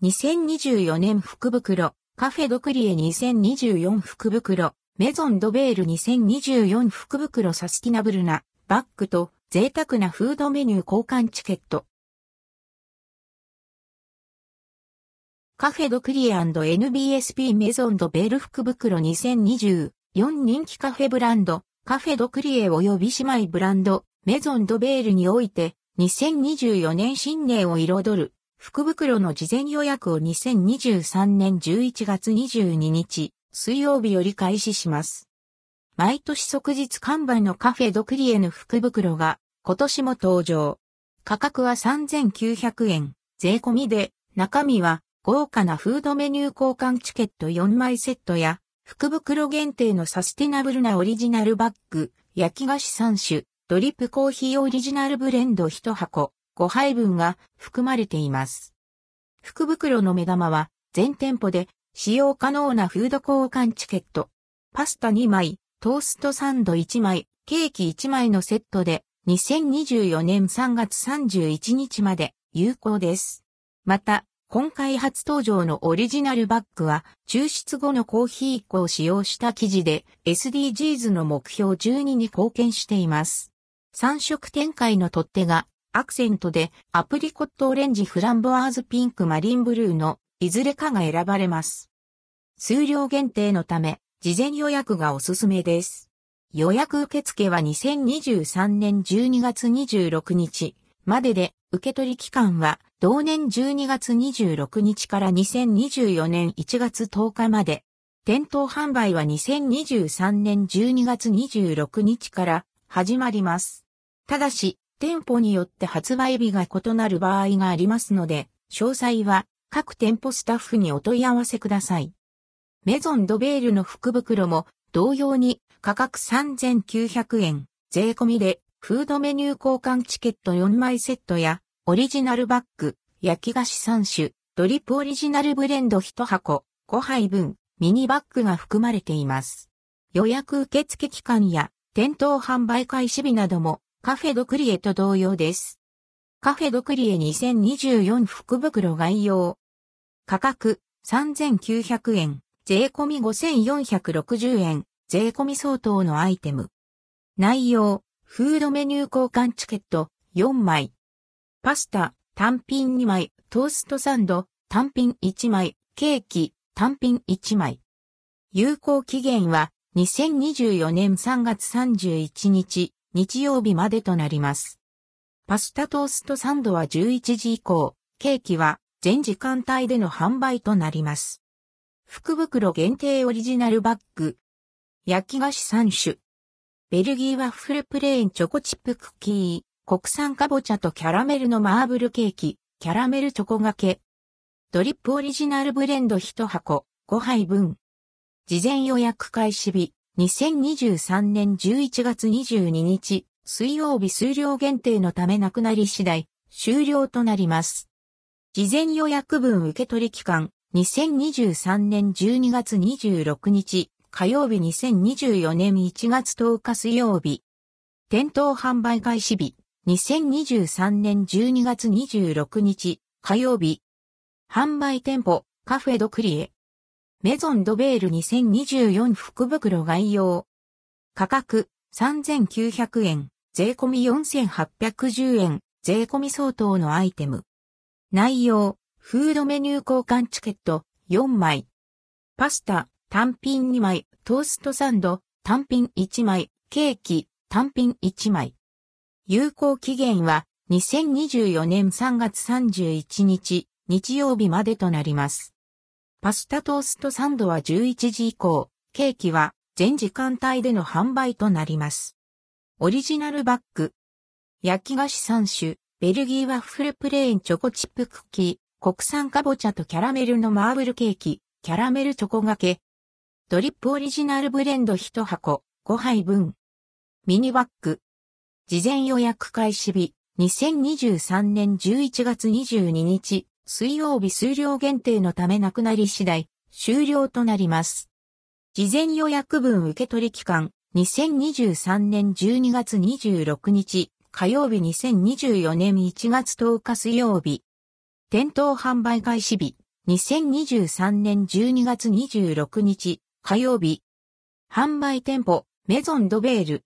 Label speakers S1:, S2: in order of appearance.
S1: 2024年福袋、カフェドクリエ2024福袋、メゾンドベール2024福袋サスティナブルなバッグと贅沢なフードメニュー交換チケット。カフェドクリエ &NBSP メゾンドベール福袋2024人気カフェブランド、カフェドクリエ及び姉妹ブランド、メゾンドベールにおいて、2024年新年を彩る、福袋の事前予約を2023年11月22日、水曜日より開始します。毎年即日完売のカフェドクリエの福袋が今年も登場。価格は3900円、税込みで、中身は豪華なフードメニュー交換チケット4枚セットや、福袋限定のサスティナブルなオリジナルバッグ、焼き菓子3種、ドリップコーヒーオリジナルブレンド1箱、5杯分が含まれています。福袋の目玉は全店舗で使用可能なフード交換チケット。パスタ2枚、トーストサンド1枚、ケーキ1枚のセットで2024年3月31日まで有効です。また、今回初登場のオリジナルバッグは、抽出後のコーヒー粉を使用した生地で SDGs の目標12に貢献しています。3色展開の取っ手がアクセントでアプリコットオレンジフランボワーズピンクマリンブルーのいずれかが選ばれます。数量限定のため、事前予約がおすすめです。予約受付は2023年12月26日までで、受取期間は同年12月26日から2024年1月10日まで。店頭販売は2023年12月26日から始まります。ただし、店舗によって発売日が異なる場合がありますので、詳細は各店舗スタッフにお問い合わせください。メゾンドベールの福袋も同様に価格3900円、税込みでフードメニュー交換チケット4枚セットやオリジナルバッグ、焼き菓子3種、ドリップオリジナルブレンド1箱、5杯分、ミニバッグが含まれています。予約受付期間や店頭販売開始日などもカフェドクリエと同様です。カフェドクリエ2024福袋概要。価格3900円、税込み5460円、税込み相当のアイテム。内容、フードメニュー交換チケット4枚。パスタ単品2枚、トーストサンド単品1枚、ケーキ単品1枚。有効期限は2024年3月31日日曜日までとなります。パスタトーストサンドは11時以降、ケーキは全時間帯での販売となります。福袋限定オリジナルバッグ。焼き菓子3種。ベルギーワッフルプレーンチョコチップクッキー。国産かぼちゃとキャラメルのマーブルケーキ。キャラメルチョコがけ。ドリップオリジナルブレンド1箱5杯分。事前予約開始日2023年11月22日、水曜日数量限定のためなくなり次第、終了となります。事前予約分受取期間、2023年12月26日、火曜日2024年1月10日水曜日。店頭販売開始日、2023年12月26日、火曜日。販売店舗、カフェドクリエ。メゾンドベール2024福袋概要。価格3900円、税込み4810円、税込み相当のアイテム。内容、フードメニュー交換チケット4枚。パスタ単品2枚、トーストサンド単品1枚、ケーキ単品1枚。有効期限は2024年3月31日、日曜日までとなります。パスタトーストサンドは11時以降、ケーキは全時間帯での販売となります。オリジナルバッグ。焼き菓子3種、ベルギーワッフルプレーンチョコチップクッキー、国産かぼちゃとキャラメルのマーブルケーキ、キャラメルチョコがけ。ドリップオリジナルブレンド1箱、5杯分。ミニバッグ。事前予約開始日、2023年11月22日、水曜日数量限定のためなくなり次第、終了となります。事前予約分受取期間、2023年12月26日、火曜日2024年1月10日水曜日。店頭販売開始日、2023年12月26日火曜日。販売店舗メゾンドベール